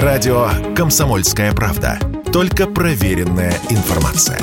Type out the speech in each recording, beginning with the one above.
Радио «Комсомольская правда». Только проверенная информация.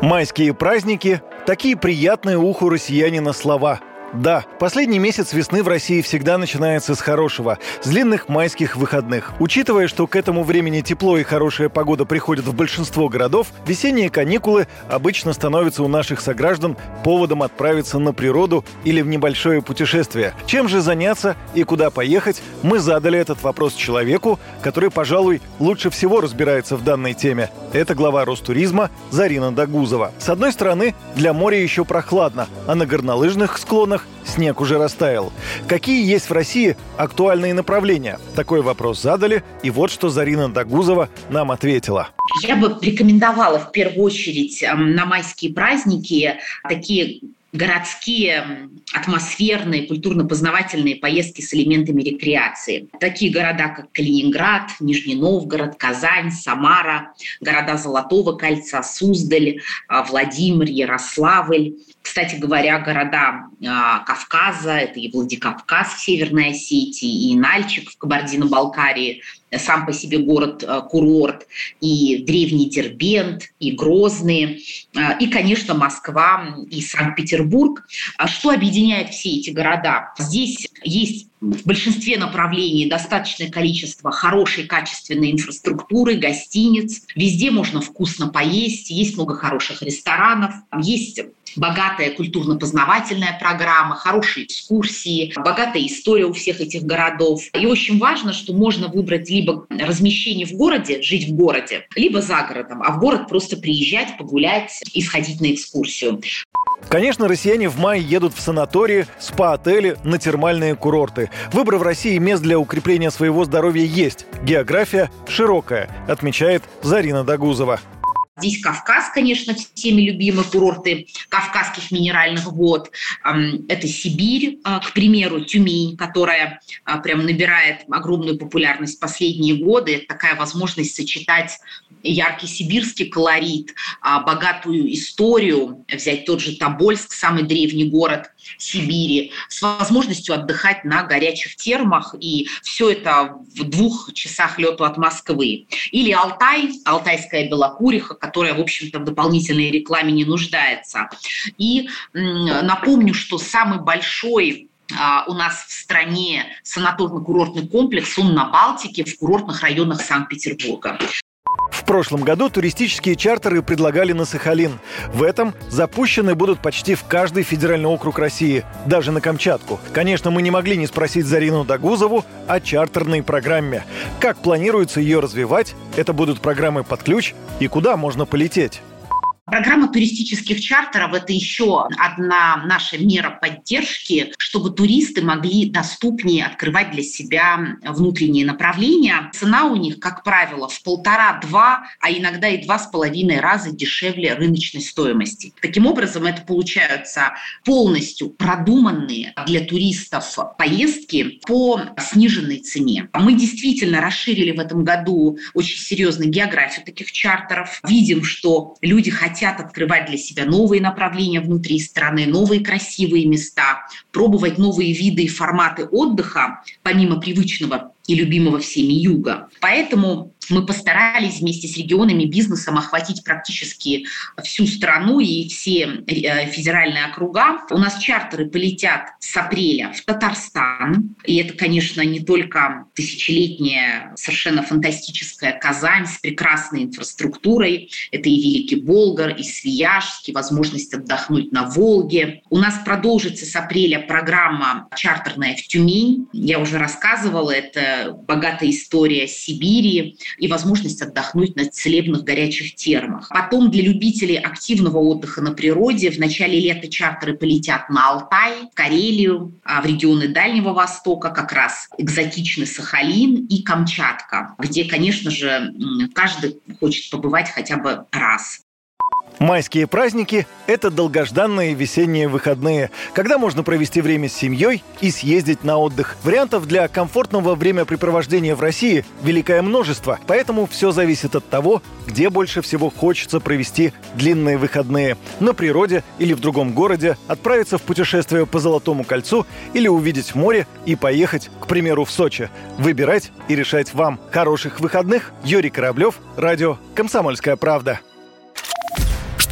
Майские праздники – такие приятные уху россиянина слова – да, последний месяц весны в России всегда начинается с хорошего, с длинных майских выходных. Учитывая, что к этому времени тепло и хорошая погода приходят в большинство городов, весенние каникулы обычно становятся у наших сограждан поводом отправиться на природу или в небольшое путешествие. Чем же заняться и куда поехать, мы задали этот вопрос человеку, который, пожалуй, лучше всего разбирается в данной теме. Это глава Ростуризма Зарина Дагузова. С одной стороны, для моря еще прохладно, а на горнолыжных склонах снег уже растаял. Какие есть в России актуальные направления? Такой вопрос задали, и вот что Зарина Дагузова нам ответила. Я бы рекомендовала в первую очередь эм, на майские праздники такие городские атмосферные, культурно-познавательные поездки с элементами рекреации. Такие города, как Калининград, Нижний Новгород, Казань, Самара, города Золотого кольца, Суздаль, а, Владимир, Ярославль. Кстати говоря, города а, Кавказа, это и Владикавказ в Северной Осетии, и Нальчик в Кабардино-Балкарии, сам по себе город-курорт, а, и древний Дербент, и Грозный, и, конечно, Москва и Санкт-Петербург. Что объединяет все эти города? Здесь есть в большинстве направлений достаточное количество хорошей, качественной инфраструктуры, гостиниц. Везде можно вкусно поесть, есть много хороших ресторанов, есть богатая культурно-познавательная программа, хорошие экскурсии, богатая история у всех этих городов. И очень важно, что можно выбрать либо размещение в городе, жить в городе, либо за городом, а в город просто приезжать, погулять и сходить на экскурсию. Конечно, россияне в мае едут в санатории, спа-отели, на термальные курорты. Выбор в России мест для укрепления своего здоровья есть. География широкая, отмечает Зарина Дагузова. Здесь Кавказ, конечно, всеми любимые курорты кавказских минеральных вод. Это Сибирь, а, к примеру, Тюмень, которая а, прям набирает огромную популярность последние годы. Это такая возможность сочетать яркий сибирский колорит, а, богатую историю, взять тот же Тобольск, самый древний город Сибири, с возможностью отдыхать на горячих термах, и все это в двух часах лету от Москвы. Или Алтай, Алтайская Белокуриха, которая, в общем-то, в дополнительной рекламе не нуждается. И напомню, что самый большой а, у нас в стране санаторно-курортный комплекс, он на Балтике, в курортных районах Санкт-Петербурга. В прошлом году туристические чартеры предлагали на Сахалин. В этом запущены будут почти в каждый федеральный округ России, даже на Камчатку. Конечно, мы не могли не спросить Зарину Дагузову о чартерной программе. Как планируется ее развивать? Это будут программы под ключ и куда можно полететь? Программа туристических чартеров – это еще одна наша мера поддержки, чтобы туристы могли доступнее открывать для себя внутренние направления. Цена у них, как правило, в полтора-два, а иногда и два с половиной раза дешевле рыночной стоимости. Таким образом, это получаются полностью продуманные для туристов поездки по сниженной цене. Мы действительно расширили в этом году очень серьезно географию таких чартеров. Видим, что люди хотят хотят открывать для себя новые направления внутри страны, новые красивые места, пробовать новые виды и форматы отдыха, помимо привычного и любимого всеми юга. Поэтому мы постарались вместе с регионами, бизнесом охватить практически всю страну и все э, федеральные округа. У нас чартеры полетят с апреля в Татарстан. И это, конечно, не только тысячелетняя, совершенно фантастическая Казань с прекрасной инфраструктурой. Это и Великий Болгар, и Свияжск, и возможность отдохнуть на Волге. У нас продолжится с апреля программа чартерная в Тюмень. Я уже рассказывала, это богатая история Сибири, и возможность отдохнуть на целебных горячих термах. Потом для любителей активного отдыха на природе в начале лета чартеры полетят на Алтай, в Карелию, а в регионы Дальнего Востока, как раз экзотичный Сахалин и Камчатка, где, конечно же, каждый хочет побывать хотя бы раз. Майские праздники – это долгожданные весенние выходные, когда можно провести время с семьей и съездить на отдых. Вариантов для комфортного времяпрепровождения в России великое множество, поэтому все зависит от того, где больше всего хочется провести длинные выходные. На природе или в другом городе, отправиться в путешествие по Золотому кольцу или увидеть море и поехать, к примеру, в Сочи. Выбирать и решать вам. Хороших выходных. Юрий Кораблев, радио «Комсомольская правда».